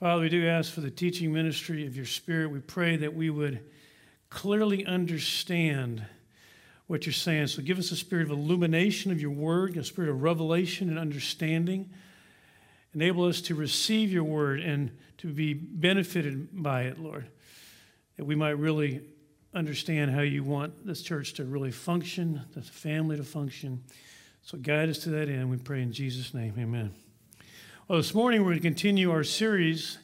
Father, we do ask for the teaching ministry of your Spirit. We pray that we would clearly understand what you're saying. So give us a spirit of illumination of your word, a spirit of revelation and understanding. Enable us to receive your word and to be benefited by it, Lord, that we might really understand how you want this church to really function, the family to function. So guide us to that end. We pray in Jesus' name. Amen. Well, this morning we're going to continue our series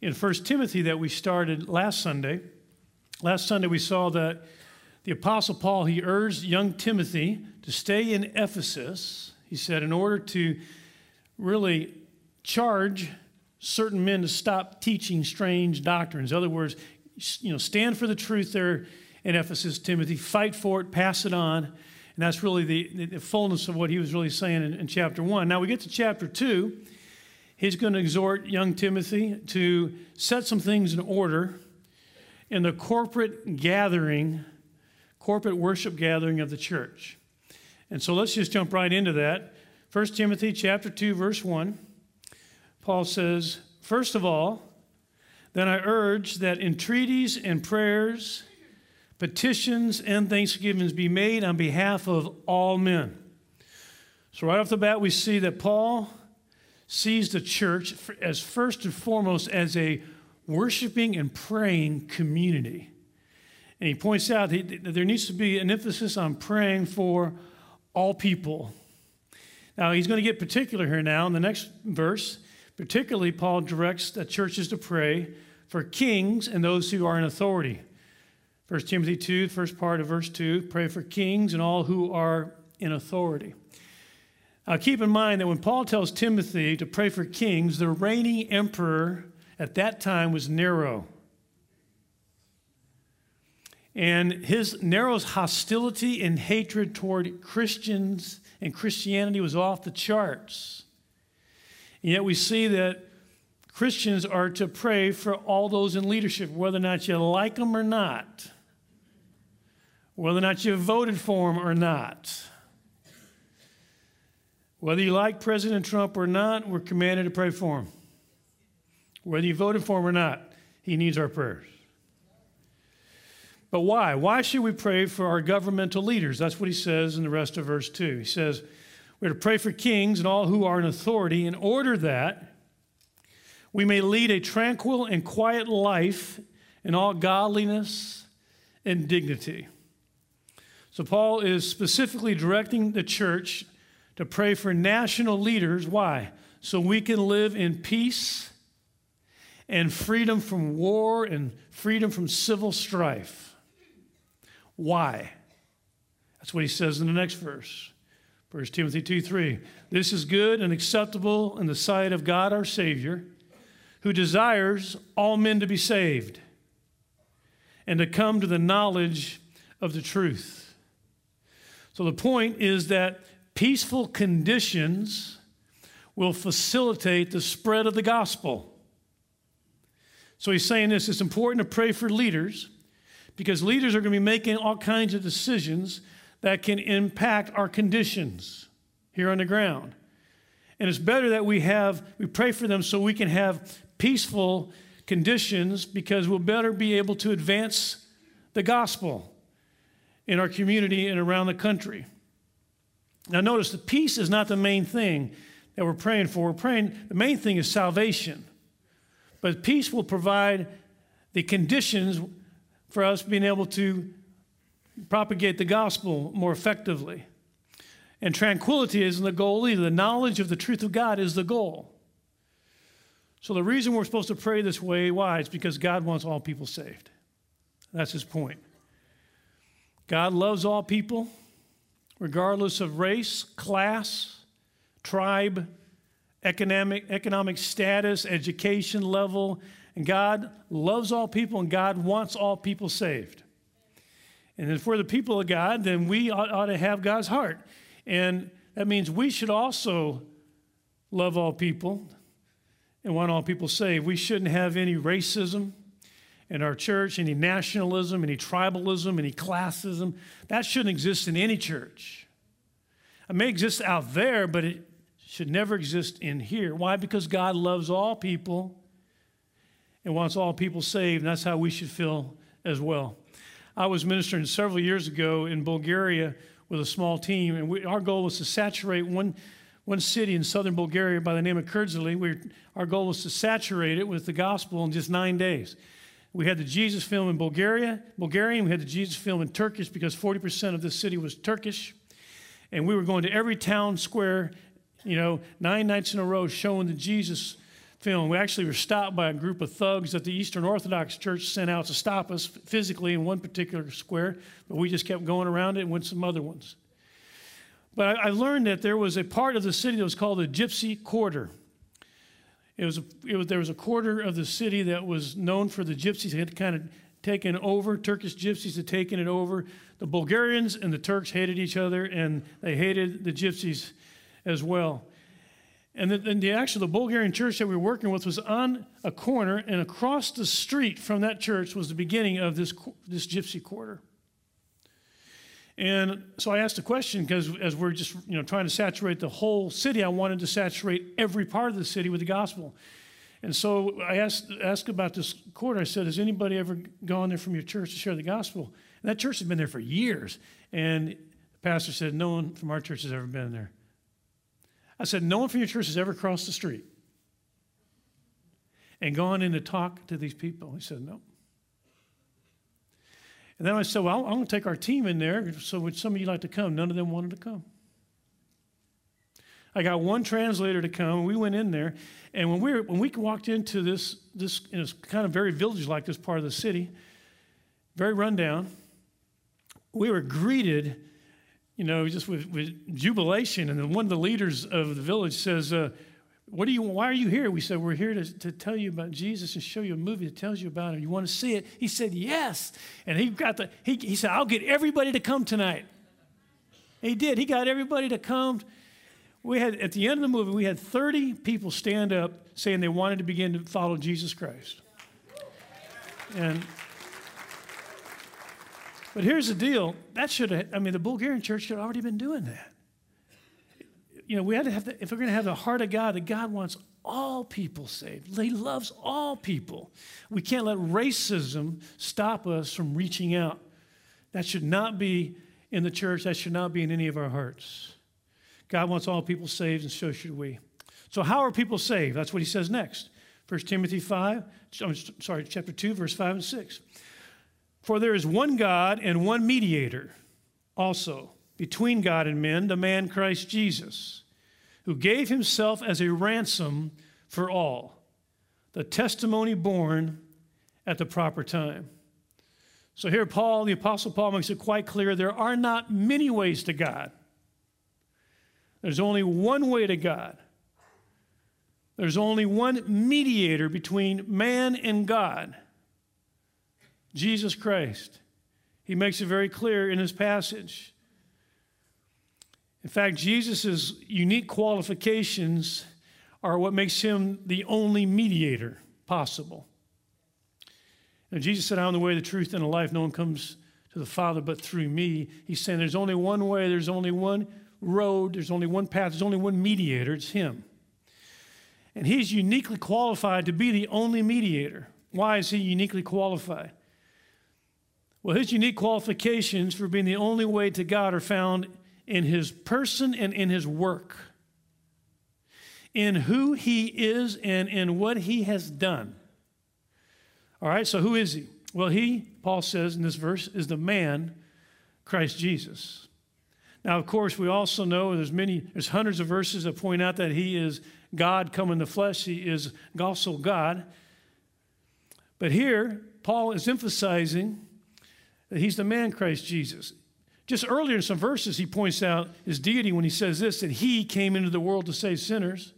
in 1 Timothy that we started last Sunday. Last Sunday we saw that the Apostle Paul, he urged young Timothy to stay in Ephesus, he said, in order to really charge certain men to stop teaching strange doctrines. In other words, you know, stand for the truth there in Ephesus, Timothy, fight for it, pass it on. And that's really the, the fullness of what he was really saying in, in chapter one. Now we get to chapter two. He's going to exhort young Timothy to set some things in order in the corporate gathering, corporate worship gathering of the church. And so let's just jump right into that. 1 Timothy chapter 2 verse 1. Paul says, "First of all, then I urge that entreaties and prayers, petitions and thanksgivings be made on behalf of all men. So, right off the bat, we see that Paul sees the church as first and foremost as a worshiping and praying community. And he points out that there needs to be an emphasis on praying for all people. Now, he's going to get particular here now in the next verse. Particularly, Paul directs that churches to pray for kings and those who are in authority. 1 Timothy 2, first part of verse 2 pray for kings and all who are in authority. Now, keep in mind that when Paul tells Timothy to pray for kings, the reigning emperor at that time was Nero. And his Nero's hostility and hatred toward Christians and Christianity was off the charts. And yet we see that Christians are to pray for all those in leadership, whether or not you like them or not, whether or not you voted for them or not. Whether you like President Trump or not, we're commanded to pray for him. Whether you voted for him or not, he needs our prayers. But why? Why should we pray for our governmental leaders? That's what he says in the rest of verse 2. He says, we're to pray for kings and all who are in authority in order that we may lead a tranquil and quiet life in all godliness and dignity. So, Paul is specifically directing the church to pray for national leaders. Why? So we can live in peace and freedom from war and freedom from civil strife. Why? That's what he says in the next verse. 1 Timothy 2 3. This is good and acceptable in the sight of God our Savior, who desires all men to be saved and to come to the knowledge of the truth. So the point is that peaceful conditions will facilitate the spread of the gospel. So he's saying this it's important to pray for leaders because leaders are going to be making all kinds of decisions that can impact our conditions here on the ground. And it's better that we have, we pray for them so we can have peaceful conditions because we'll better be able to advance the gospel in our community and around the country. Now, notice the peace is not the main thing that we're praying for. We're praying, the main thing is salvation. But peace will provide the conditions for us being able to propagate the gospel more effectively. And tranquility isn't the goal either. The knowledge of the truth of God is the goal. So, the reason we're supposed to pray this way, why? It's because God wants all people saved. That's his point. God loves all people, regardless of race, class, tribe, economic, economic status, education level. And God loves all people, and God wants all people saved. And if we're the people of God, then we ought, ought to have God's heart. And that means we should also love all people and want all people saved. We shouldn't have any racism in our church, any nationalism, any tribalism, any classism. That shouldn't exist in any church. It may exist out there, but it should never exist in here. Why? Because God loves all people and wants all people saved, and that's how we should feel as well. I was ministering several years ago in Bulgaria with a small team, and we, our goal was to saturate one, one city in southern Bulgaria by the name of Kırdzali. We, our goal was to saturate it with the gospel in just nine days. We had the Jesus film in Bulgaria, Bulgarian. We had the Jesus film in Turkish because 40% of the city was Turkish. And we were going to every town square, you know, nine nights in a row showing the Jesus film. We actually were stopped by a group of thugs that the Eastern Orthodox Church sent out to stop us physically in one particular square, but we just kept going around it and went some other ones. But I, I learned that there was a part of the city that was called the Gypsy Quarter. It was, it was, there was a quarter of the city that was known for the gypsies. Had kind of taken over, Turkish gypsies had taken it over. The Bulgarians and the Turks hated each other, and they hated the gypsies as well. And the, the actual the Bulgarian church that we were working with was on a corner, and across the street from that church was the beginning of this, this gypsy quarter. And so I asked a question because as we're just you know trying to saturate the whole city, I wanted to saturate every part of the city with the gospel. And so I asked, asked about this quarter. I said, Has anybody ever gone there from your church to share the gospel? And that church had been there for years. And the pastor said, No one from our church has ever been there. I said, No one from your church has ever crossed the street and gone in to talk to these people. He said, No. And then I said, Well, I'm going to take our team in there. So would some of you like to come? None of them wanted to come. I got one translator to come. We went in there, and when we were, when we walked into this this kind of very village like this part of the city, very rundown, we were greeted, you know, just with, with jubilation. And then one of the leaders of the village says, uh, what are you, why are you here? We said, We're here to, to tell you about Jesus and show you a movie that tells you about him. You want to see it? He said, Yes. And he got the, he, he said, I'll get everybody to come tonight. he did. He got everybody to come. We had, at the end of the movie, we had 30 people stand up saying they wanted to begin to follow Jesus Christ. And, but here's the deal that should have, I mean, the Bulgarian church should have already been doing that you know, we had to have, the, if we're going to have the heart of God, that God wants all people saved. He loves all people. We can't let racism stop us from reaching out. That should not be in the church. That should not be in any of our hearts. God wants all people saved, and so should we. So, how are people saved? That's what he says next. 1 Timothy 5, I'm sorry, chapter 2, verse 5 and 6. For there is one God and one mediator also between God and men, the man Christ Jesus, who gave himself as a ransom for all, the testimony borne at the proper time. So here, Paul, the Apostle Paul, makes it quite clear there are not many ways to God. There's only one way to God. There's only one mediator between man and God Jesus Christ. He makes it very clear in his passage. In fact, Jesus' unique qualifications are what makes him the only mediator possible. Now, Jesus said, I am the way, the truth, and the life. No one comes to the Father but through me. He's saying there's only one way, there's only one road, there's only one path, there's only one mediator. It's him. And he's uniquely qualified to be the only mediator. Why is he uniquely qualified? Well, his unique qualifications for being the only way to God are found in his person and in his work, in who he is and in what he has done. All right, so who is he? Well, he, Paul says in this verse, is the man, Christ Jesus. Now, of course, we also know there's many, there's hundreds of verses that point out that he is God come in the flesh. He is also God. But here, Paul is emphasizing that he's the man, Christ Jesus. Just earlier in some verses, he points out his deity when he says this that he came into the world to save sinners.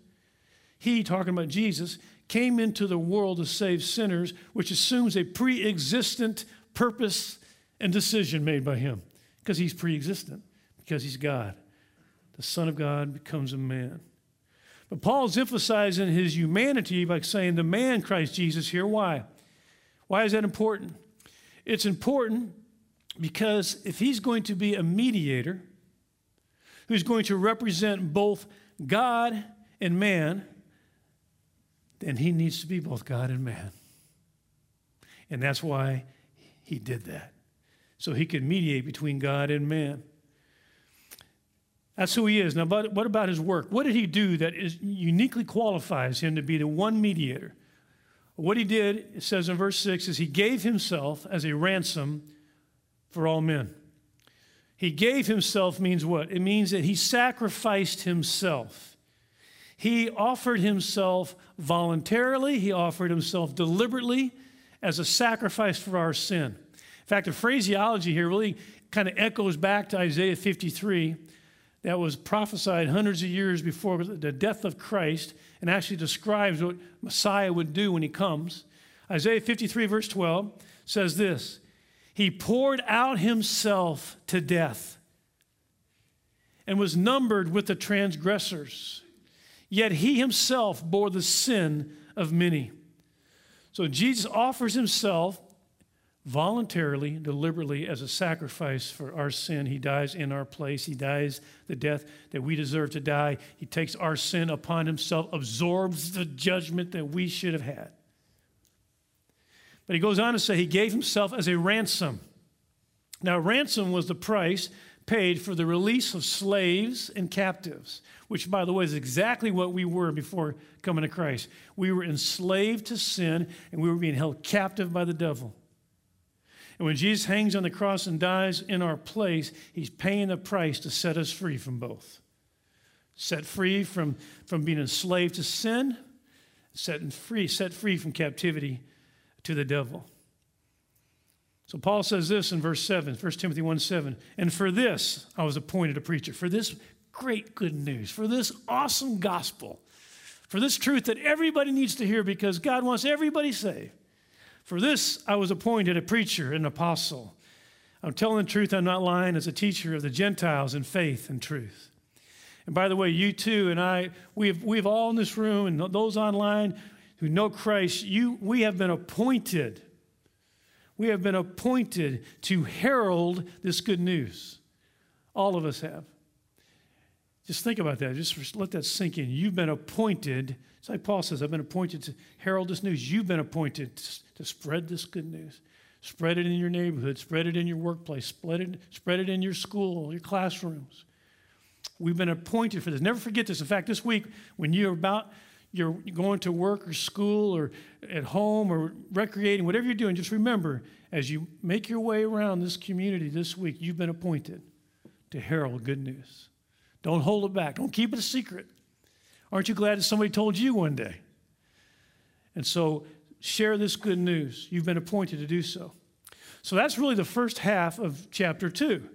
He, talking about Jesus, came into the world to save sinners, which assumes a pre existent purpose and decision made by him because he's pre existent, because he's God. The Son of God becomes a man. But Paul's emphasizing his humanity by saying the man Christ Jesus here. Why? Why is that important? It's important because if he's going to be a mediator who's going to represent both God and man, then he needs to be both God and man. And that's why he did that. So he could mediate between God and man. That's who he is. Now, but what about his work? What did he do that is, uniquely qualifies him to be the one mediator? What he did, it says in verse 6, is he gave himself as a ransom for all men. He gave himself means what? It means that he sacrificed himself. He offered himself voluntarily, he offered himself deliberately as a sacrifice for our sin. In fact, the phraseology here really kind of echoes back to Isaiah 53 that was prophesied hundreds of years before the death of Christ and actually describes what Messiah would do when he comes. Isaiah 53, verse 12 says this He poured out himself to death and was numbered with the transgressors, yet he himself bore the sin of many. So Jesus offers himself voluntarily, deliberately, as a sacrifice for our sin. He dies in our place. He dies the death that we deserve to die. He takes our sin upon himself, absorbs the judgment that we should have had. But he goes on to say he gave himself as a ransom. Now, ransom was the price paid for the release of slaves and captives, which, by the way, is exactly what we were before coming to Christ. We were enslaved to sin and we were being held captive by the devil. And when Jesus hangs on the cross and dies in our place, he's paying the price to set us free from both. Set free from, from being enslaved to sin, set free, set free from captivity to the devil. So Paul says this in verse 7, 1 Timothy 1 7. And for this I was appointed a preacher, for this great good news, for this awesome gospel, for this truth that everybody needs to hear because God wants everybody saved. For this I was appointed a preacher, an apostle. I'm telling the truth, I'm not lying, as a teacher of the Gentiles in faith and truth. And by the way, you too and I, we have, we have all in this room and those online who know Christ, you, we have been appointed. We have been appointed to herald this good news. All of us have. Just think about that. Just let that sink in. You've been appointed. It's like Paul says, I've been appointed to herald this news. You've been appointed to spread this good news. Spread it in your neighborhood, spread it in your workplace, spread it, spread it in your school, your classrooms. We've been appointed for this. Never forget this. In fact, this week, when you're about you're going to work or school or at home or recreating, whatever you're doing, just remember as you make your way around this community this week, you've been appointed to herald good news. Don't hold it back. Don't keep it a secret. Aren't you glad that somebody told you one day? And so share this good news. You've been appointed to do so. So that's really the first half of chapter 2.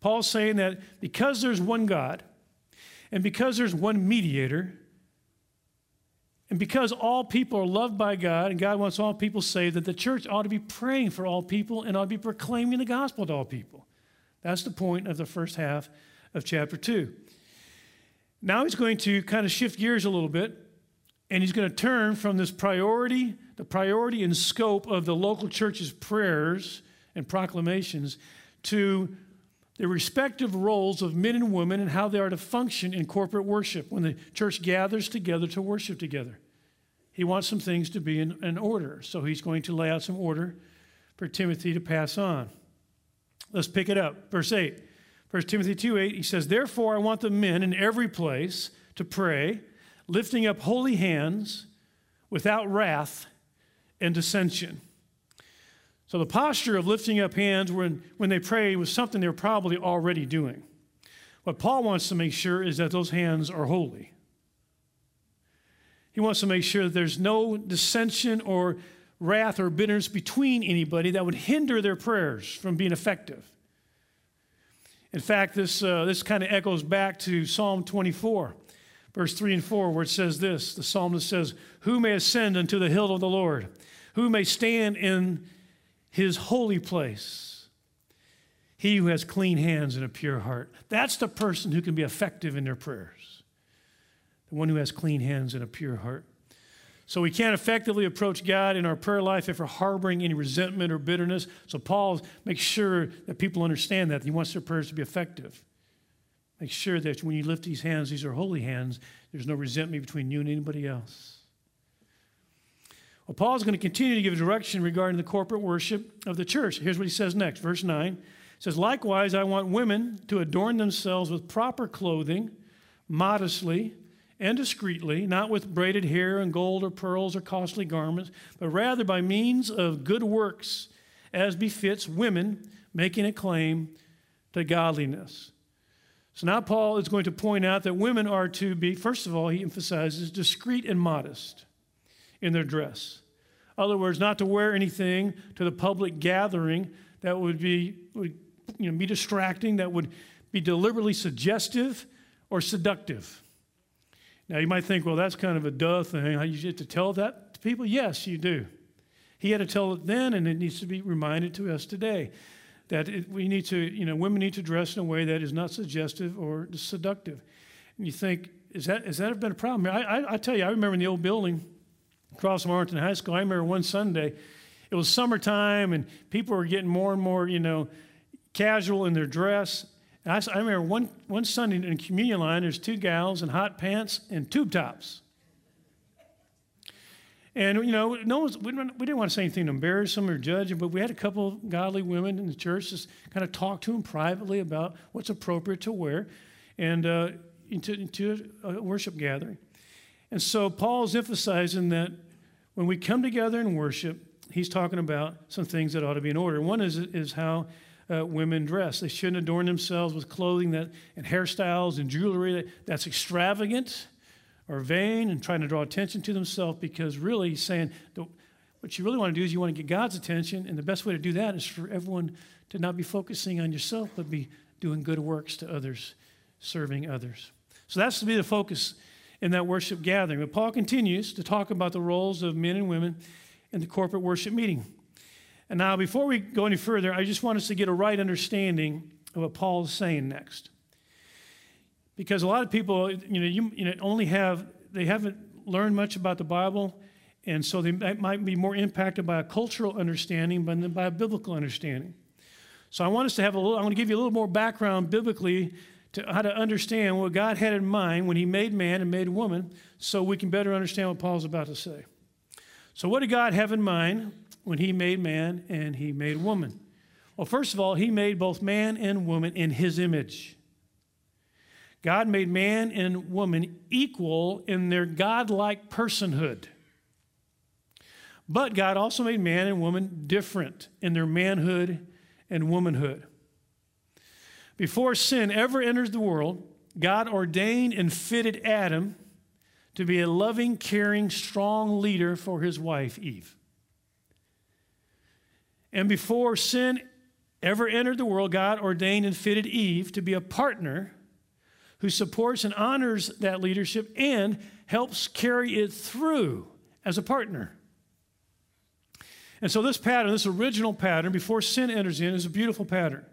Paul's saying that because there's one God, and because there's one mediator, and because all people are loved by God and God wants all people saved, that the church ought to be praying for all people and ought to be proclaiming the gospel to all people. That's the point of the first half of chapter 2. Now he's going to kind of shift gears a little bit and he's going to turn from this priority, the priority and scope of the local church's prayers and proclamations, to the respective roles of men and women and how they are to function in corporate worship when the church gathers together to worship together. He wants some things to be in, in order, so he's going to lay out some order for Timothy to pass on. Let's pick it up. Verse 8. 1 Timothy 2 8, he says, Therefore, I want the men in every place to pray lifting up holy hands without wrath and dissension. So the posture of lifting up hands when, when they pray was something they were probably already doing. What Paul wants to make sure is that those hands are holy. He wants to make sure that there's no dissension or wrath or bitterness between anybody that would hinder their prayers from being effective. In fact, this, uh, this kind of echoes back to Psalm 24 verse 3 and 4, where it says this the psalmist says, Who may ascend unto the hill of the Lord? Who may stand in his holy place? He who has clean hands and a pure heart. That's the person who can be effective in their prayers. One who has clean hands and a pure heart. So we can't effectively approach God in our prayer life if we're harboring any resentment or bitterness. So Paul makes sure that people understand that. He wants their prayers to be effective. Make sure that when you lift these hands, these are holy hands, there's no resentment between you and anybody else. Well, Paul's going to continue to give direction regarding the corporate worship of the church. Here's what he says next, verse 9. He says, Likewise, I want women to adorn themselves with proper clothing, modestly and discreetly, not with braided hair and gold or pearls or costly garments, but rather by means of good works, as befits women making a claim to godliness. So now Paul is going to point out that women are to be, first of all, he emphasizes discreet and modest in their dress. In other words, not to wear anything to the public gathering that would be, would, you know, be distracting, that would be deliberately suggestive or seductive. Now, you might think, well, that's kind of a duh thing. You get to tell that to people? Yes, you do. He had to tell it then, and it needs to be reminded to us today that it, we need to, you know, women need to dress in a way that is not suggestive or seductive. And you think, is that, has that been a problem? I, I, I tell you, I remember in the old building across from Arlington High School, I remember one Sunday, it was summertime and people were getting more and more, you know, casual in their dress. And I, I remember one, one Sunday in communion line, there's two gals in hot pants and tube tops. And, you know, no one's, we, didn't want to say anything to embarrass them or judge them, but we had a couple of godly women in the church just kind of talk to them privately about what's appropriate to wear and uh, into, into a worship gathering. And so Paul's emphasizing that when we come together and worship, he's talking about some things that ought to be in order. One is, is how uh, women dress. They shouldn't adorn themselves with clothing that, and hairstyles and jewelry that, that's extravagant or vain and trying to draw attention to themselves because really he's saying what you really want to do is you want to get God's attention, and the best way to do that is for everyone to not be focusing on yourself, but be doing good works to others, serving others. So that's to be the focus in that worship gathering. But Paul continues to talk about the roles of men and women in the corporate worship meeting. And now, before we go any further, I just want us to get a right understanding of what Paul is saying next because a lot of people, you know, you, you know, only have they haven't learned much about the Bible, and so they might be more impacted by a cultural understanding than by a biblical understanding. So I want us to have a little. I want to give you a little more background biblically to how to understand what God had in mind when He made man and made woman, so we can better understand what Paul's about to say. So, what did God have in mind when He made man and He made woman? Well, first of all, He made both man and woman in His image. God made man and woman equal in their godlike personhood. But God also made man and woman different in their manhood and womanhood. Before sin ever enters the world, God ordained and fitted Adam to be a loving, caring, strong leader for his wife, Eve. And before sin ever entered the world, God ordained and fitted Eve to be a partner who supports and honors that leadership and helps carry it through as a partner. And so, this pattern, this original pattern, before sin enters in, is a beautiful pattern.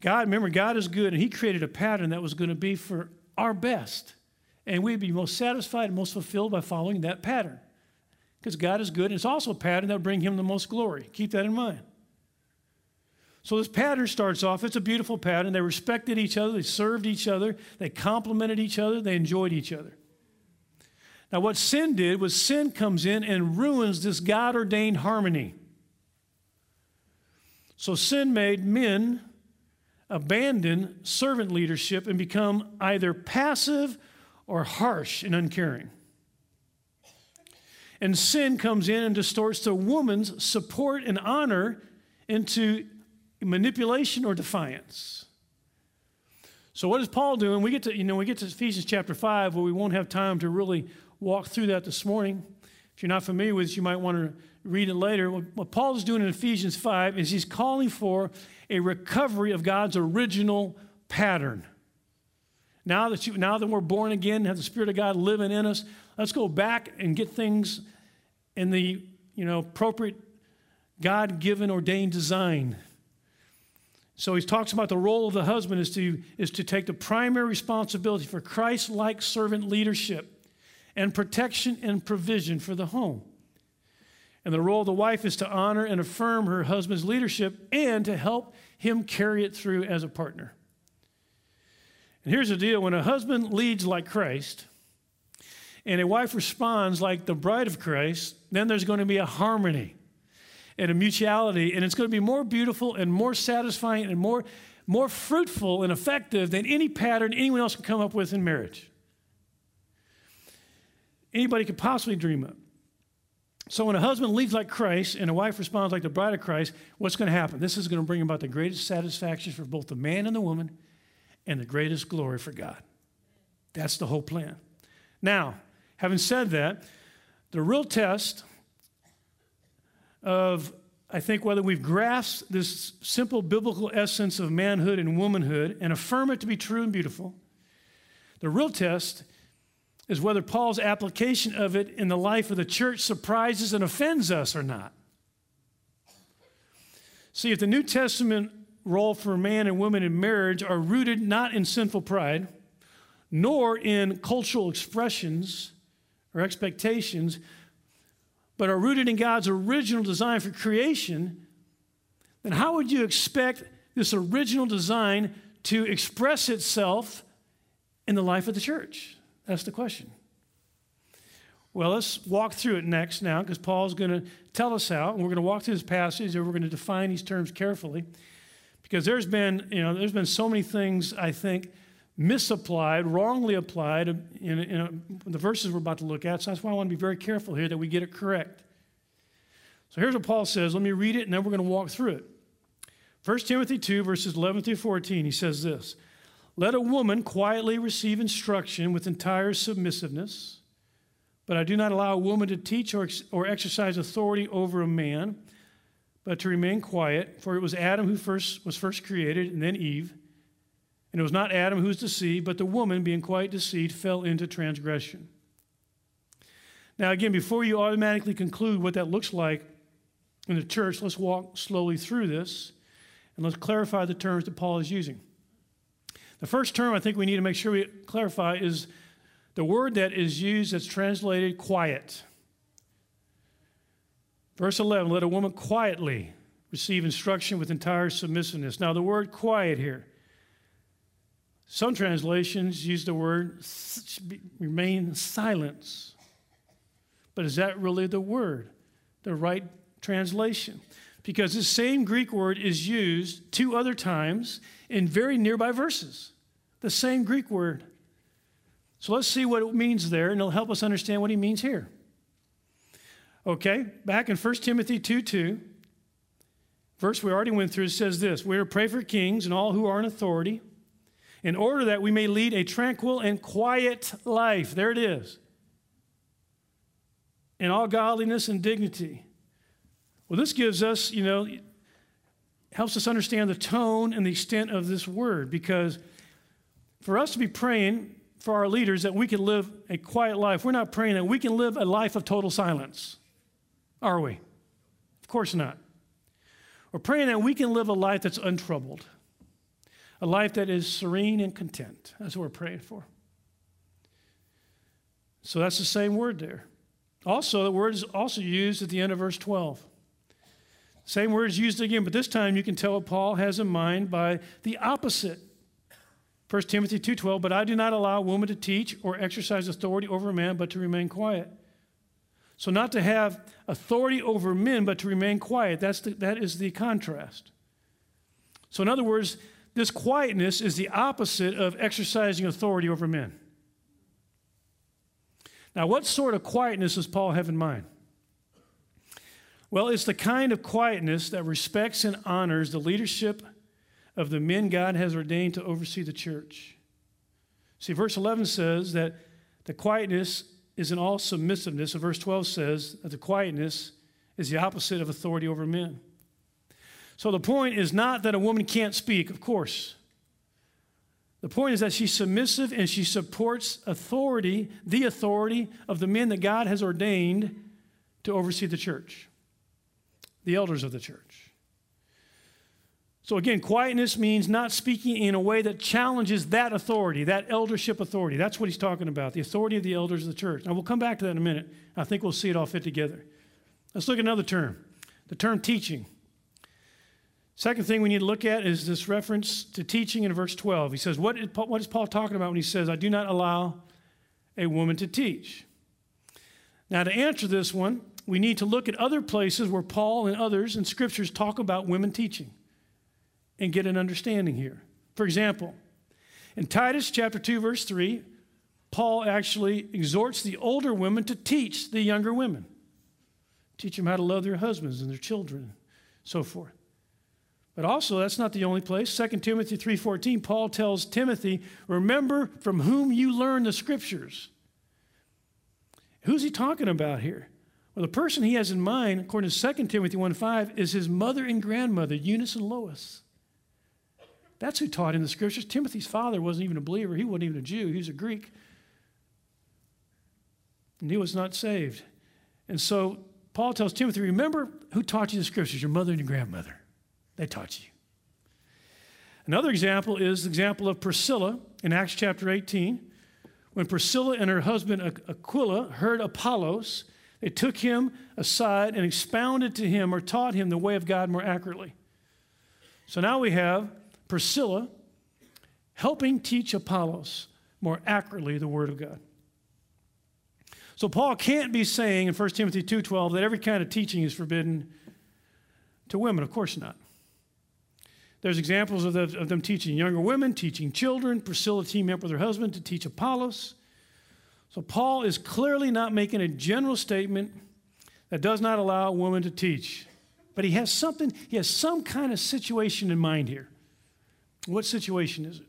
God, remember, God is good, and He created a pattern that was going to be for our best. And we'd be most satisfied and most fulfilled by following that pattern. Because God is good, and it's also a pattern that will bring Him the most glory. Keep that in mind. So this pattern starts off, it's a beautiful pattern. They respected each other, they served each other, they complemented each other, they enjoyed each other. Now, what sin did was sin comes in and ruins this God ordained harmony. So sin made men abandon servant leadership and become either passive or harsh and uncaring. And sin comes in and distorts the woman's support and honor into manipulation or defiance. So what is Paul doing? We get to, you know, we get to Ephesians chapter 5 where we won't have time to really walk through that this morning. If you're not familiar with it, you might want to read it later. What Paul is doing in Ephesians 5 is he's calling for a recovery of God's original pattern. Now that, you, now that we're born again, have the Spirit of God living in us, let's go back and get things in the you know, appropriate God given, ordained design. So he talks about the role of the husband is to, is to take the primary responsibility for Christ like servant leadership and protection and provision for the home. And the role of the wife is to honor and affirm her husband's leadership and to help him carry it through as a partner. And here's the deal when a husband leads like Christ, and a wife responds like the bride of Christ, then there's going to be a harmony and a mutuality, and it's going to be more beautiful and more satisfying and more, more fruitful and effective than any pattern anyone else can come up with in marriage. Anybody could possibly dream of. So when a husband leads like Christ and a wife responds like the bride of Christ, what's going to happen? This is going to bring about the greatest satisfaction for both the man and the woman and the greatest glory for God. That's the whole plan. Now, having said that, the real test of, I think, whether we've grasped this simple biblical essence of manhood and womanhood and affirm it to be true and beautiful, the real test is whether Paul's application of it in the life of the church surprises and offends us or not. See, if the New Testament role for man and woman in marriage are rooted not in sinful pride, nor in cultural expressions or expectations, but are rooted in God's original design for creation, then how would you expect this original design to express itself in the life of the church? That's the question. Well, let's walk through it next now because Paul's going to tell us how, and we're going to walk through this passage and we're going to define these terms carefully because there's been, you know, there's been so many things I think misapplied, wrongly applied in, in a, the verses we're about to look at. So that's why I want to be very careful here that we get it correct. So here's what Paul says. Let me read it and then we're going to walk through it. 1 Timothy 2, verses 11 through 14, he says this let a woman quietly receive instruction with entire submissiveness, but I do not allow a woman to teach or, or exercise authority over a man, but to remain quiet, for it was Adam who first was first created, and then Eve. And it was not Adam who was deceived, but the woman, being quite deceived, fell into transgression. Now, again, before you automatically conclude what that looks like in the church, let's walk slowly through this and let's clarify the terms that Paul is using. The first term I think we need to make sure we clarify is the word that is used that's translated quiet. Verse 11 let a woman quietly receive instruction with entire submissiveness. Now, the word quiet here, some translations use the word remain silence. But is that really the word, the right translation? Because this same Greek word is used two other times in very nearby verses the same Greek word. So let's see what it means there, and it'll help us understand what he means here. Okay, back in 1 Timothy 2 2, verse we already went through, it says this We are to pray for kings and all who are in authority, in order that we may lead a tranquil and quiet life. There it is. In all godliness and dignity. Well, this gives us, you know, helps us understand the tone and the extent of this word because for us to be praying for our leaders that we can live a quiet life, we're not praying that we can live a life of total silence, are we? Of course not. We're praying that we can live a life that's untroubled, a life that is serene and content. That's what we're praying for. So that's the same word there. Also, the word is also used at the end of verse 12. Same word is used again, but this time you can tell what Paul has in mind by the opposite 1 Timothy 2:12, but I do not allow woman to teach or exercise authority over a man, but to remain quiet. So not to have authority over men, but to remain quiet. That's the, that is the contrast. So in other words, this quietness is the opposite of exercising authority over men. Now, what sort of quietness does Paul have in mind? Well, it's the kind of quietness that respects and honors the leadership of the men God has ordained to oversee the church. See, verse 11 says that the quietness is in all submissiveness, and verse 12 says that the quietness is the opposite of authority over men. So the point is not that a woman can't speak, of course. The point is that she's submissive and she supports authority, the authority of the men that God has ordained to oversee the church, the elders of the church. So, again, quietness means not speaking in a way that challenges that authority, that eldership authority. That's what he's talking about, the authority of the elders of the church. Now, we'll come back to that in a minute. I think we'll see it all fit together. Let's look at another term the term teaching. Second thing we need to look at is this reference to teaching in verse 12. He says, What is Paul, what is Paul talking about when he says, I do not allow a woman to teach? Now, to answer this one, we need to look at other places where Paul and others in scriptures talk about women teaching and get an understanding here. For example, in Titus chapter 2 verse 3, Paul actually exhorts the older women to teach the younger women. Teach them how to love their husbands and their children, so forth. But also, that's not the only place. 2 Timothy 3:14, Paul tells Timothy, "Remember from whom you learned the scriptures." Who's he talking about here? Well, the person he has in mind, according to 2 Timothy 1:5, is his mother and grandmother, Eunice and Lois. That's who taught in the scriptures. Timothy's father wasn't even a believer. He wasn't even a Jew. He was a Greek. And he was not saved. And so Paul tells Timothy, remember who taught you the scriptures, your mother and your grandmother. They taught you. Another example is the example of Priscilla in Acts chapter 18. When Priscilla and her husband Aquila heard Apollos, they took him aside and expounded to him or taught him the way of God more accurately. So now we have Priscilla helping teach Apollos more accurately the Word of God. So Paul can't be saying in 1 Timothy 2:12 that every kind of teaching is forbidden to women. Of course not. There's examples of, the, of them teaching younger women, teaching children. Priscilla teamed up with her husband to teach Apollos. So Paul is clearly not making a general statement that does not allow a woman to teach. But he has something, he has some kind of situation in mind here. What situation is it?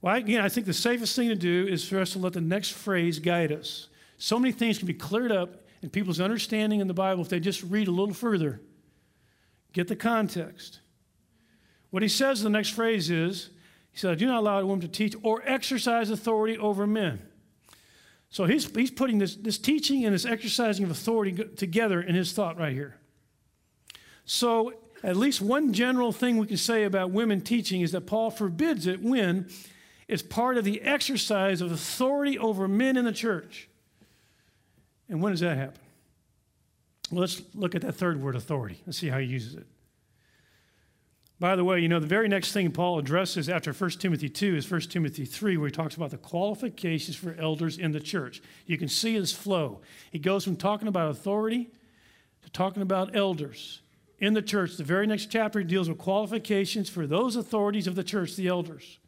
Well, again, I think the safest thing to do is for us to let the next phrase guide us. So many things can be cleared up in people's understanding in the Bible if they just read a little further, get the context. What he says in the next phrase is, he said, I do not allow a woman to teach or exercise authority over men. So he's, he's putting this, this teaching and this exercising of authority together in his thought right here. So, at least one general thing we can say about women teaching is that Paul forbids it when it's part of the exercise of authority over men in the church. And when does that happen? Well, let's look at that third word, authority. Let's see how he uses it. By the way, you know, the very next thing Paul addresses after 1 Timothy 2 is 1 Timothy 3, where he talks about the qualifications for elders in the church. You can see his flow. He goes from talking about authority to talking about elders in the church. The very next chapter deals with qualifications for those authorities of the church, the elders.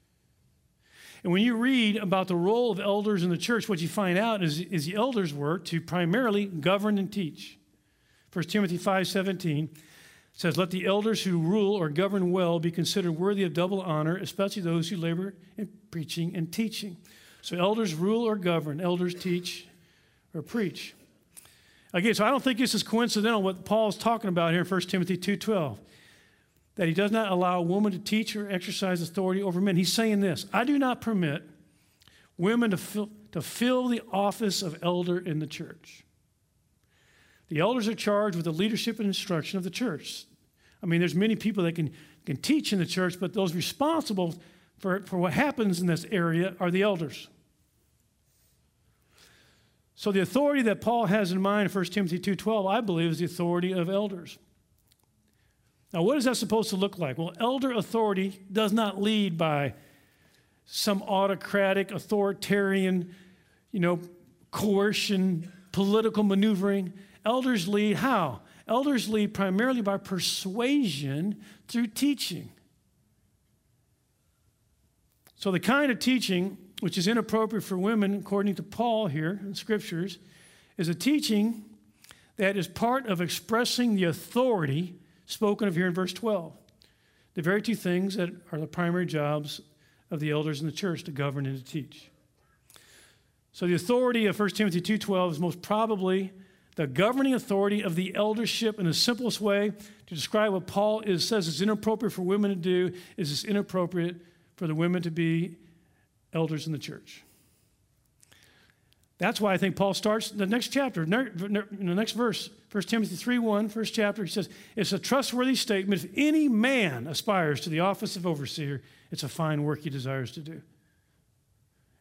And when you read about the role of elders in the church, what you find out is, is the elders were to primarily govern and teach. 1 Timothy 5:17 says, Let the elders who rule or govern well be considered worthy of double honor, especially those who labor in preaching and teaching. So elders rule or govern, elders teach or preach. Again, so I don't think this is coincidental what Paul's talking about here in 1 Timothy 2.12, that he does not allow a woman to teach or exercise authority over men. He's saying this, I do not permit women to fill, to fill the office of elder in the church. The elders are charged with the leadership and instruction of the church. I mean, there's many people that can, can teach in the church, but those responsible for, for what happens in this area are the elders. So the authority that Paul has in mind in 1 Timothy 2:12, I believe, is the authority of elders. Now, what is that supposed to look like? Well, elder authority does not lead by some autocratic, authoritarian, you know, coercion, political maneuvering. Elders lead how? Elders lead primarily by persuasion through teaching. So, the kind of teaching which is inappropriate for women, according to Paul here in scriptures, is a teaching that is part of expressing the authority spoken of here in verse 12. The very two things that are the primary jobs of the elders in the church to govern and to teach. So the authority of 1 Timothy 2:12 is most probably the governing authority of the eldership in the simplest way to describe what Paul is, says is inappropriate for women to do is it's inappropriate for the women to be elders in the church. That's why I think Paul starts the next chapter, in the next verse, 1 Timothy 3 1, first chapter, he says, It's a trustworthy statement. If any man aspires to the office of overseer, it's a fine work he desires to do.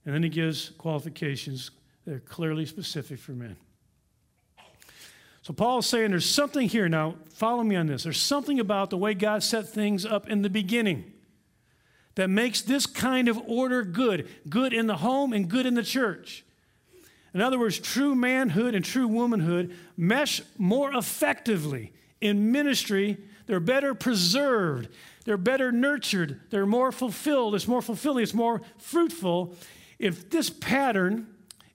And then he gives qualifications that are clearly specific for men. So Paul is saying there's something here. Now, follow me on this. There's something about the way God set things up in the beginning that makes this kind of order good good in the home and good in the church. In other words, true manhood and true womanhood mesh more effectively in ministry. They're better preserved, they're better nurtured, they're more fulfilled, it's more fulfilling, it's more fruitful if this pattern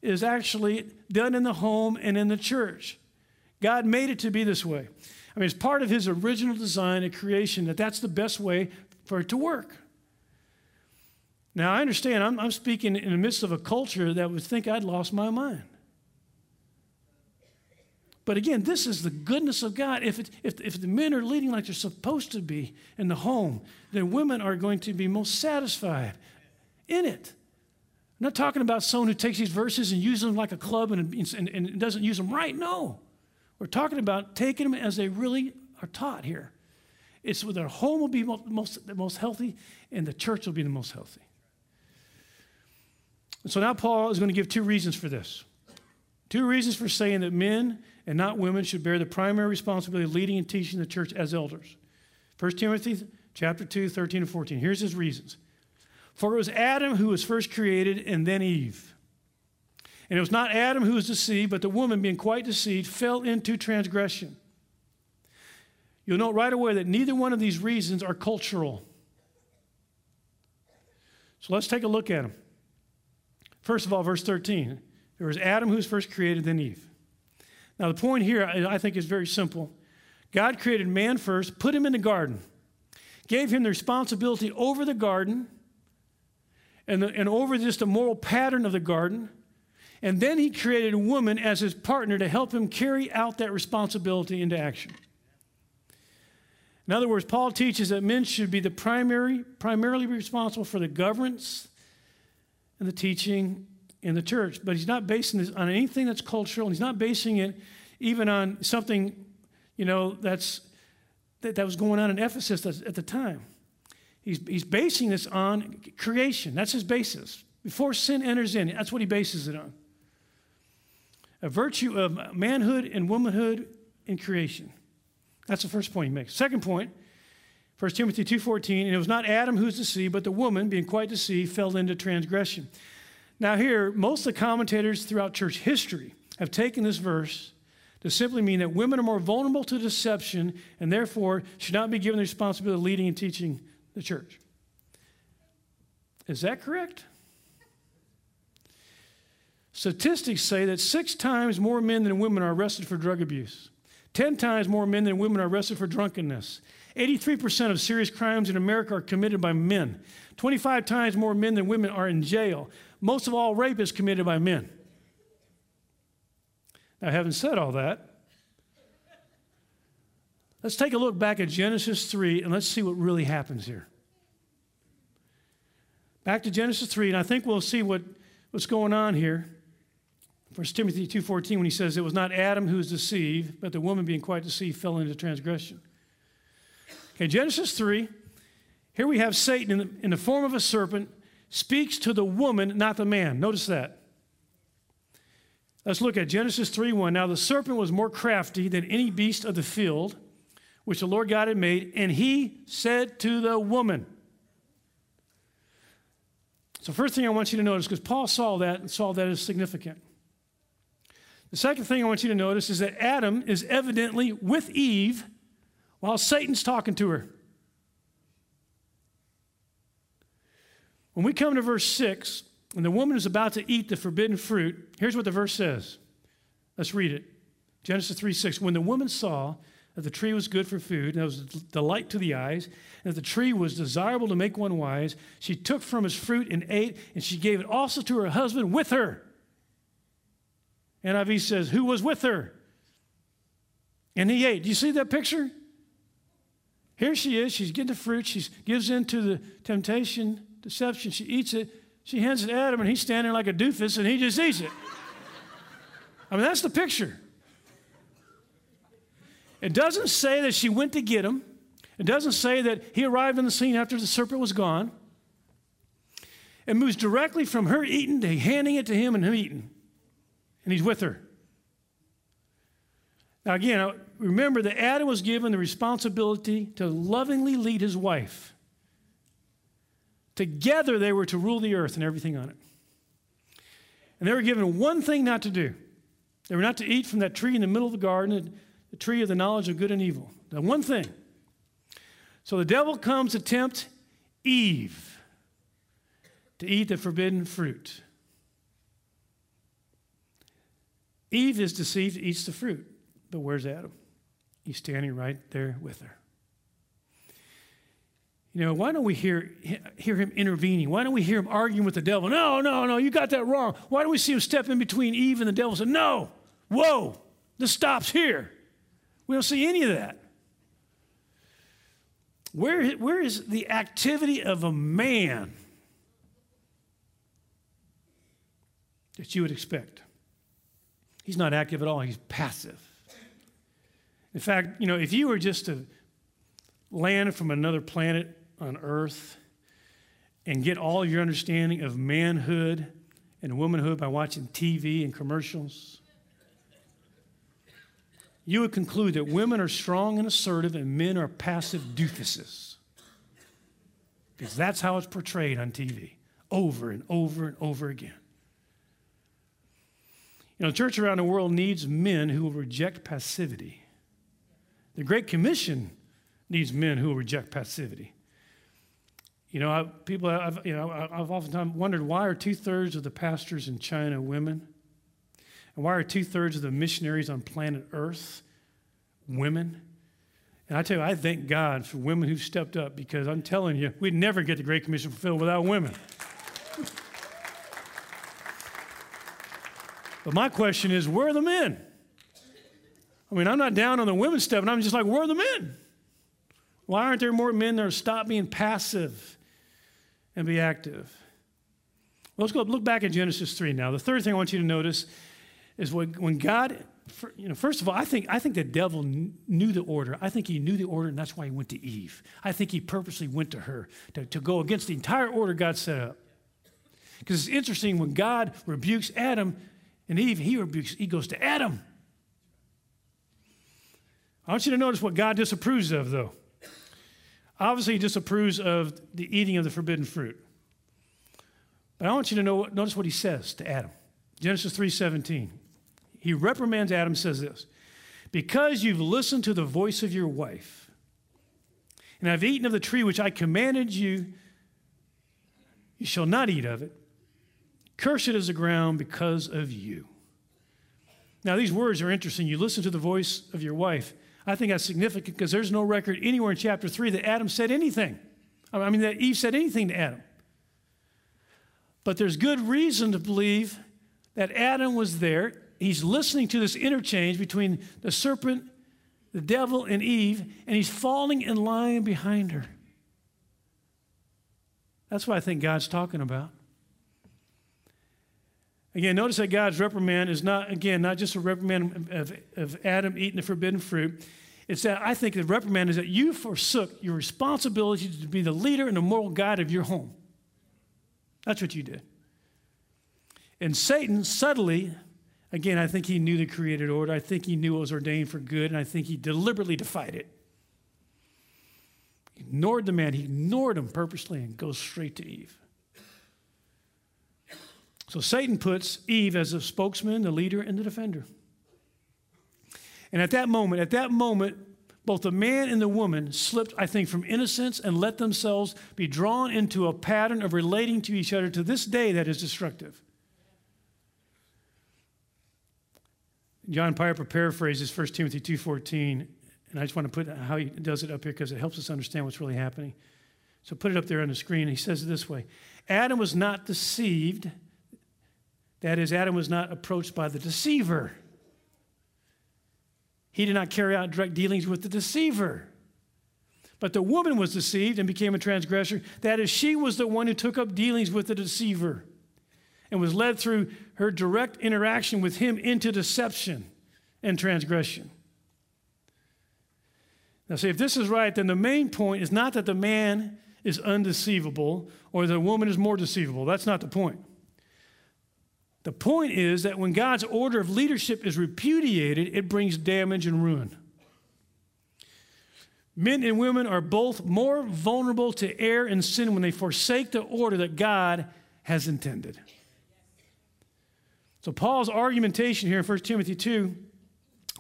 is actually done in the home and in the church. God made it to be this way. I mean, it's part of His original design and creation that that's the best way for it to work. Now, I understand, I'm, I'm speaking in the midst of a culture that would think I'd lost my mind. But again, this is the goodness of God. If, it, if, if the men are leading like they're supposed to be in the home, then women are going to be most satisfied in it. I'm not talking about someone who takes these verses and uses them like a club and, and, and doesn't use them right. No. We're talking about taking them as they really are taught here. It's where their home will be most, the most healthy and the church will be the most healthy. And so now Paul is going to give two reasons for this. Two reasons for saying that men and not women should bear the primary responsibility of leading and teaching the church as elders. 1 Timothy chapter 2, 13 and 14. Here's his reasons. For it was Adam who was first created and then Eve. And it was not Adam who was deceived, but the woman, being quite deceived, fell into transgression. You'll note right away that neither one of these reasons are cultural. So let's take a look at them. First of all, verse 13. There was Adam who was first created, then Eve. Now, the point here, I think, is very simple. God created man first, put him in the garden, gave him the responsibility over the garden and, the, and over just the moral pattern of the garden. And then he created a woman as his partner to help him carry out that responsibility into action. In other words, Paul teaches that men should be the primary, primarily responsible for the governance and the teaching in the church. But he's not basing this on anything that's cultural. He's not basing it even on something, you know, that's that, that was going on in Ephesus at the time. He's, he's basing this on creation. That's his basis. Before sin enters in, that's what he bases it on a virtue of manhood and womanhood in creation. That's the first point he makes. Second point, 1 Timothy 2.14, and it was not Adam who's deceived, but the woman, being quite deceived, fell into transgression. Now here, most of the commentators throughout church history have taken this verse to simply mean that women are more vulnerable to deception and therefore should not be given the responsibility of leading and teaching the church. Is that correct? Statistics say that six times more men than women are arrested for drug abuse, 10 times more men than women are arrested for drunkenness. 83% of serious crimes in America are committed by men. 25 times more men than women are in jail. Most of all rape is committed by men. Now, having said all that, let's take a look back at Genesis 3 and let's see what really happens here. Back to Genesis 3, and I think we'll see what, what's going on here. 1 Timothy 2.14 when he says, It was not Adam who was deceived, but the woman being quite deceived fell into transgression. Okay, Genesis 3, here we have Satan in the, in the form of a serpent speaks to the woman, not the man. Notice that. Let's look at Genesis 3 1. Now the serpent was more crafty than any beast of the field which the Lord God had made, and he said to the woman. So, first thing I want you to notice, because Paul saw that and saw that as significant. The second thing I want you to notice is that Adam is evidently with Eve while Satan's talking to her. When we come to verse 6, and the woman is about to eat the forbidden fruit, here's what the verse says. Let's read it. Genesis 3 6. When the woman saw that the tree was good for food, and it was delight to the eyes, and that the tree was desirable to make one wise, she took from its fruit and ate, and she gave it also to her husband with her. NIV says, Who was with her? And he ate. Do you see that picture? Here she is. She's getting the fruit. She gives in to the temptation, deception. She eats it. She hands it to Adam, and he's standing like a doofus, and he just eats it. I mean, that's the picture. It doesn't say that she went to get him. It doesn't say that he arrived on the scene after the serpent was gone. It moves directly from her eating to handing it to him and him eating and he's with her. Now, again, remember that Adam was given the responsibility to lovingly lead his wife. Together, they were to rule the earth and everything on it. And they were given one thing not to do. They were not to eat from that tree in the middle of the garden, the tree of the knowledge of good and evil. The one thing. So the devil comes to tempt Eve to eat the forbidden fruit. Eve is deceived, eats the fruit. But where's Adam? He's standing right there with her. You know, why don't we hear, hear him intervening? Why don't we hear him arguing with the devil? No, no, no, you got that wrong. Why don't we see him step in between Eve and the devil and say, No, whoa, this stops here? We don't see any of that. Where, where is the activity of a man that you would expect? He's not active at all, he's passive. In fact, you know, if you were just to land from another planet on earth and get all your understanding of manhood and womanhood by watching TV and commercials, you would conclude that women are strong and assertive and men are passive doofuses. Because that's how it's portrayed on TV over and over and over again. You know, church around the world needs men who will reject passivity. The Great Commission needs men who will reject passivity. You know, I, people, I've, you know, I've oftentimes wondered why are two thirds of the pastors in China women? And why are two thirds of the missionaries on planet Earth women? And I tell you, I thank God for women who've stepped up because I'm telling you, we'd never get the Great Commission fulfilled without women. But my question is, where are the men? I mean, I'm not down on the women and I'm just like, where are the men? Why aren't there more men that stop being passive and be active? Well, let's go look back at Genesis 3 now. The third thing I want you to notice is when, when God, you know, first of all, I think, I think the devil knew the order. I think he knew the order, and that's why he went to Eve. I think he purposely went to her to, to go against the entire order God set up. Because it's interesting, when God rebukes Adam, and Eve, he rebukes, he goes to Adam. I want you to notice what God disapproves of, though. Obviously, he disapproves of the eating of the forbidden fruit. But I want you to know, notice what he says to Adam. Genesis 3:17. He reprimands Adam, says this: Because you've listened to the voice of your wife, and I've eaten of the tree which I commanded you, you shall not eat of it. Cursed is the ground because of you. Now, these words are interesting. You listen to the voice of your wife. I think that's significant because there's no record anywhere in chapter 3 that Adam said anything. I mean, that Eve said anything to Adam. But there's good reason to believe that Adam was there. He's listening to this interchange between the serpent, the devil, and Eve, and he's falling in line behind her. That's what I think God's talking about. Again, notice that God's reprimand is not, again, not just a reprimand of, of Adam eating the forbidden fruit. It's that I think the reprimand is that you forsook your responsibility to be the leader and the moral guide of your home. That's what you did. And Satan subtly, again, I think he knew the created order. I think he knew it was ordained for good, and I think he deliberately defied it. He ignored the man, he ignored him purposely and goes straight to Eve. So Satan puts Eve as the spokesman, the leader, and the defender. And at that moment, at that moment, both the man and the woman slipped, I think, from innocence and let themselves be drawn into a pattern of relating to each other to this day that is destructive. John Piper paraphrases 1 Timothy 2.14, and I just want to put how he does it up here because it helps us understand what's really happening. So put it up there on the screen. He says it this way Adam was not deceived that is, Adam was not approached by the deceiver. He did not carry out direct dealings with the deceiver. But the woman was deceived and became a transgressor. That is, she was the one who took up dealings with the deceiver and was led through her direct interaction with him into deception and transgression. Now, see, if this is right, then the main point is not that the man is undeceivable or the woman is more deceivable. That's not the point. The point is that when God's order of leadership is repudiated, it brings damage and ruin. Men and women are both more vulnerable to error and sin when they forsake the order that God has intended. So, Paul's argumentation here in 1 Timothy 2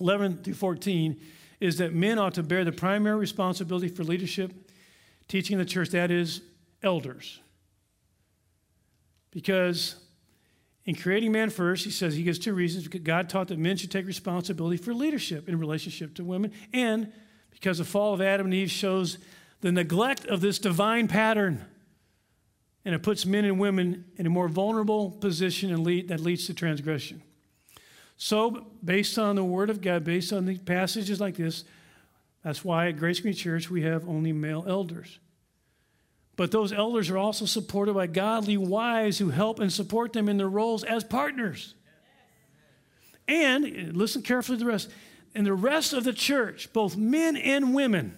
11 through 14 is that men ought to bear the primary responsibility for leadership, teaching the church, that is, elders. Because in creating man first, he says he gives two reasons. God taught that men should take responsibility for leadership in relationship to women, and because the fall of Adam and Eve shows the neglect of this divine pattern. And it puts men and women in a more vulnerable position and lead, that leads to transgression. So, based on the Word of God, based on the passages like this, that's why at Grace Community Church we have only male elders. But those elders are also supported by godly wives who help and support them in their roles as partners. And listen carefully to the rest. In the rest of the church, both men and women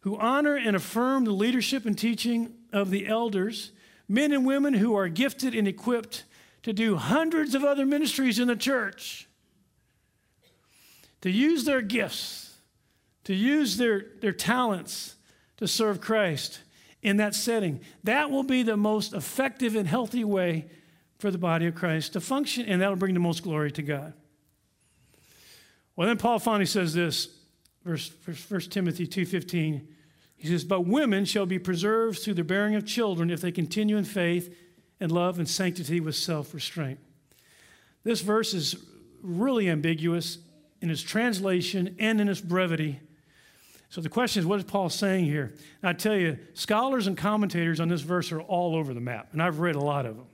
who honor and affirm the leadership and teaching of the elders, men and women who are gifted and equipped to do hundreds of other ministries in the church, to use their gifts, to use their, their talents to serve Christ in that setting. That will be the most effective and healthy way for the body of Christ to function, and that'll bring the most glory to God. Well, then Paul finally says this, verse 1 Timothy 2.15. He says, But women shall be preserved through the bearing of children if they continue in faith and love and sanctity with self restraint. This verse is really ambiguous in its translation and in its brevity. So the question is, what is Paul saying here? And I tell you, scholars and commentators on this verse are all over the map, and I've read a lot of them.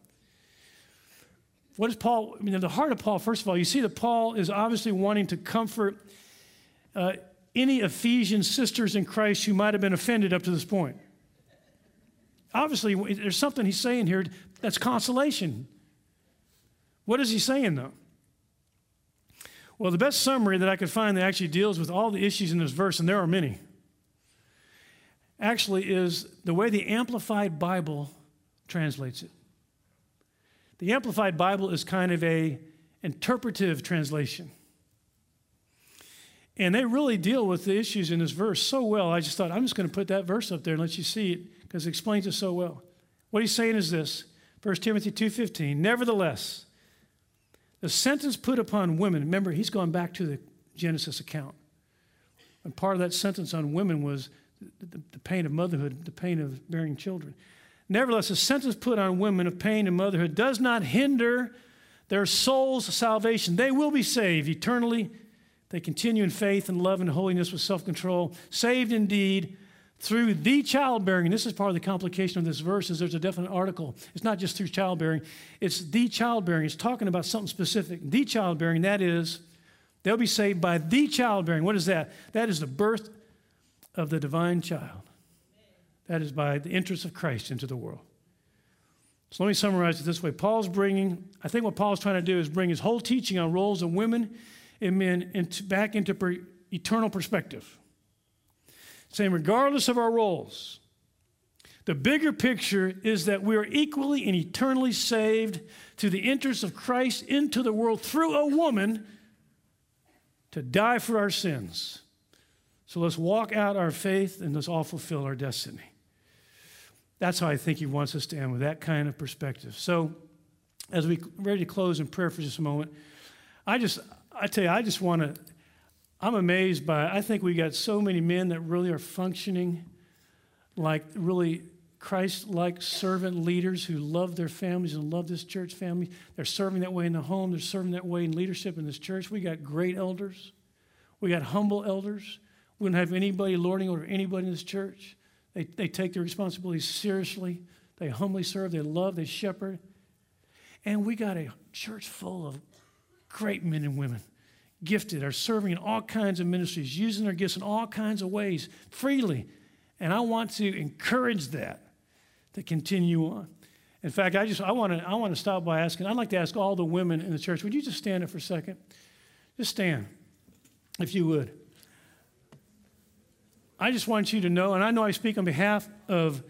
What is Paul? I mean, the heart of Paul, first of all, you see that Paul is obviously wanting to comfort uh, any Ephesian sisters in Christ who might have been offended up to this point. Obviously, there's something he's saying here that's consolation. What is he saying, though? Well, the best summary that I could find that actually deals with all the issues in this verse, and there are many, actually is the way the Amplified Bible translates it. The Amplified Bible is kind of a interpretive translation. And they really deal with the issues in this verse so well. I just thought, I'm just going to put that verse up there and let you see it because it explains it so well. What he's saying is this 1 Timothy 2.15, Nevertheless, the sentence put upon women, remember, he's gone back to the Genesis account. And part of that sentence on women was the, the, the pain of motherhood, the pain of bearing children. Nevertheless, the sentence put on women of pain and motherhood does not hinder their soul's salvation. They will be saved eternally. They continue in faith and love and holiness with self control, saved indeed through the childbearing. And this is part of the complication of this verse is there's a definite article. It's not just through childbearing, it's the childbearing. It's talking about something specific. The childbearing, that is, they'll be saved by the childbearing. What is that? That is the birth of the divine child. That is by the entrance of Christ into the world. So let me summarize it this way. Paul's bringing, I think what Paul's trying to do is bring his whole teaching on roles of women and men into, back into per, eternal perspective. Saying, regardless of our roles, the bigger picture is that we are equally and eternally saved to the interest of Christ into the world through a woman to die for our sins. So let's walk out our faith and let's all fulfill our destiny. That's how I think he wants us to end with that kind of perspective. So, as we ready to close in prayer for just a moment, I just I tell you, I just want to, I'm amazed by, I think we got so many men that really are functioning like really Christ like servant leaders who love their families and love this church family. They're serving that way in the home, they're serving that way in leadership in this church. We got great elders, we got humble elders. We don't have anybody lording over anybody in this church. They, they take their responsibilities seriously, they humbly serve, they love, they shepherd. And we got a church full of great men and women, gifted, are serving in all kinds of ministries, using their gifts in all kinds of ways freely. And I want to encourage that to continue on. In fact, I just I want to I want to stop by asking. I'd like to ask all the women in the church. Would you just stand up for a second? Just stand, if you would. I just want you to know, and I know I speak on behalf of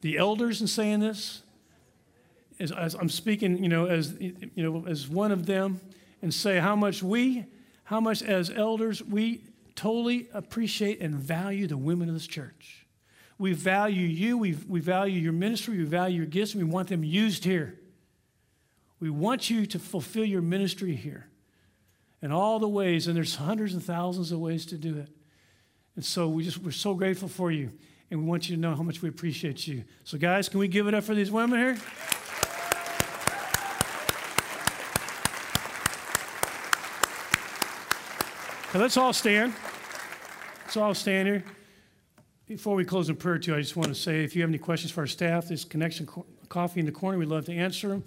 the elders in saying this. As, as I'm speaking, you know, as you know, as one of them and say how much we, how much as elders, we totally appreciate and value the women of this church. We value you, we, we value your ministry, we value your gifts, and we want them used here. We want you to fulfill your ministry here in all the ways, and there's hundreds and thousands of ways to do it. And so we just we're so grateful for you, and we want you to know how much we appreciate you. So, guys, can we give it up for these women here? Let's all stand. Let's all stand here. Before we close in prayer, too, I just want to say if you have any questions for our staff, there's connection co- coffee in the corner. We'd love to answer them.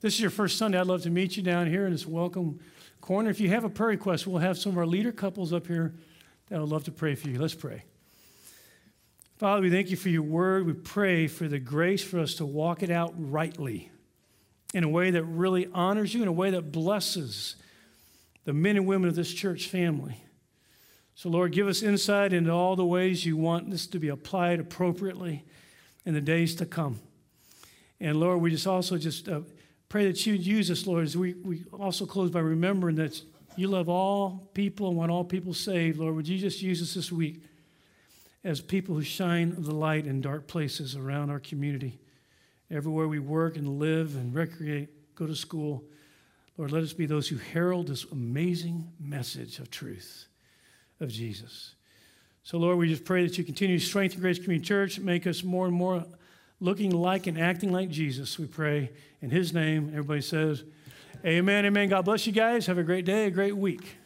This is your first Sunday. I'd love to meet you down here in this welcome corner. If you have a prayer request, we'll have some of our leader couples up here that would love to pray for you. Let's pray. Father, we thank you for your word. We pray for the grace for us to walk it out rightly in a way that really honors you, in a way that blesses the men and women of this church family. So, Lord, give us insight into all the ways you want this to be applied appropriately in the days to come. And Lord, we just also just uh, pray that you would use us, Lord, as we, we also close by remembering that you love all people and want all people saved. Lord, would you just use us this week as people who shine the light in dark places around our community, everywhere we work and live and recreate, go to school. Lord, let us be those who herald this amazing message of truth of Jesus. So, Lord, we just pray that you continue to strengthen Grace Community Church, make us more and more looking like and acting like Jesus. We pray in his name. Everybody says, Amen, amen. God bless you guys. Have a great day, a great week.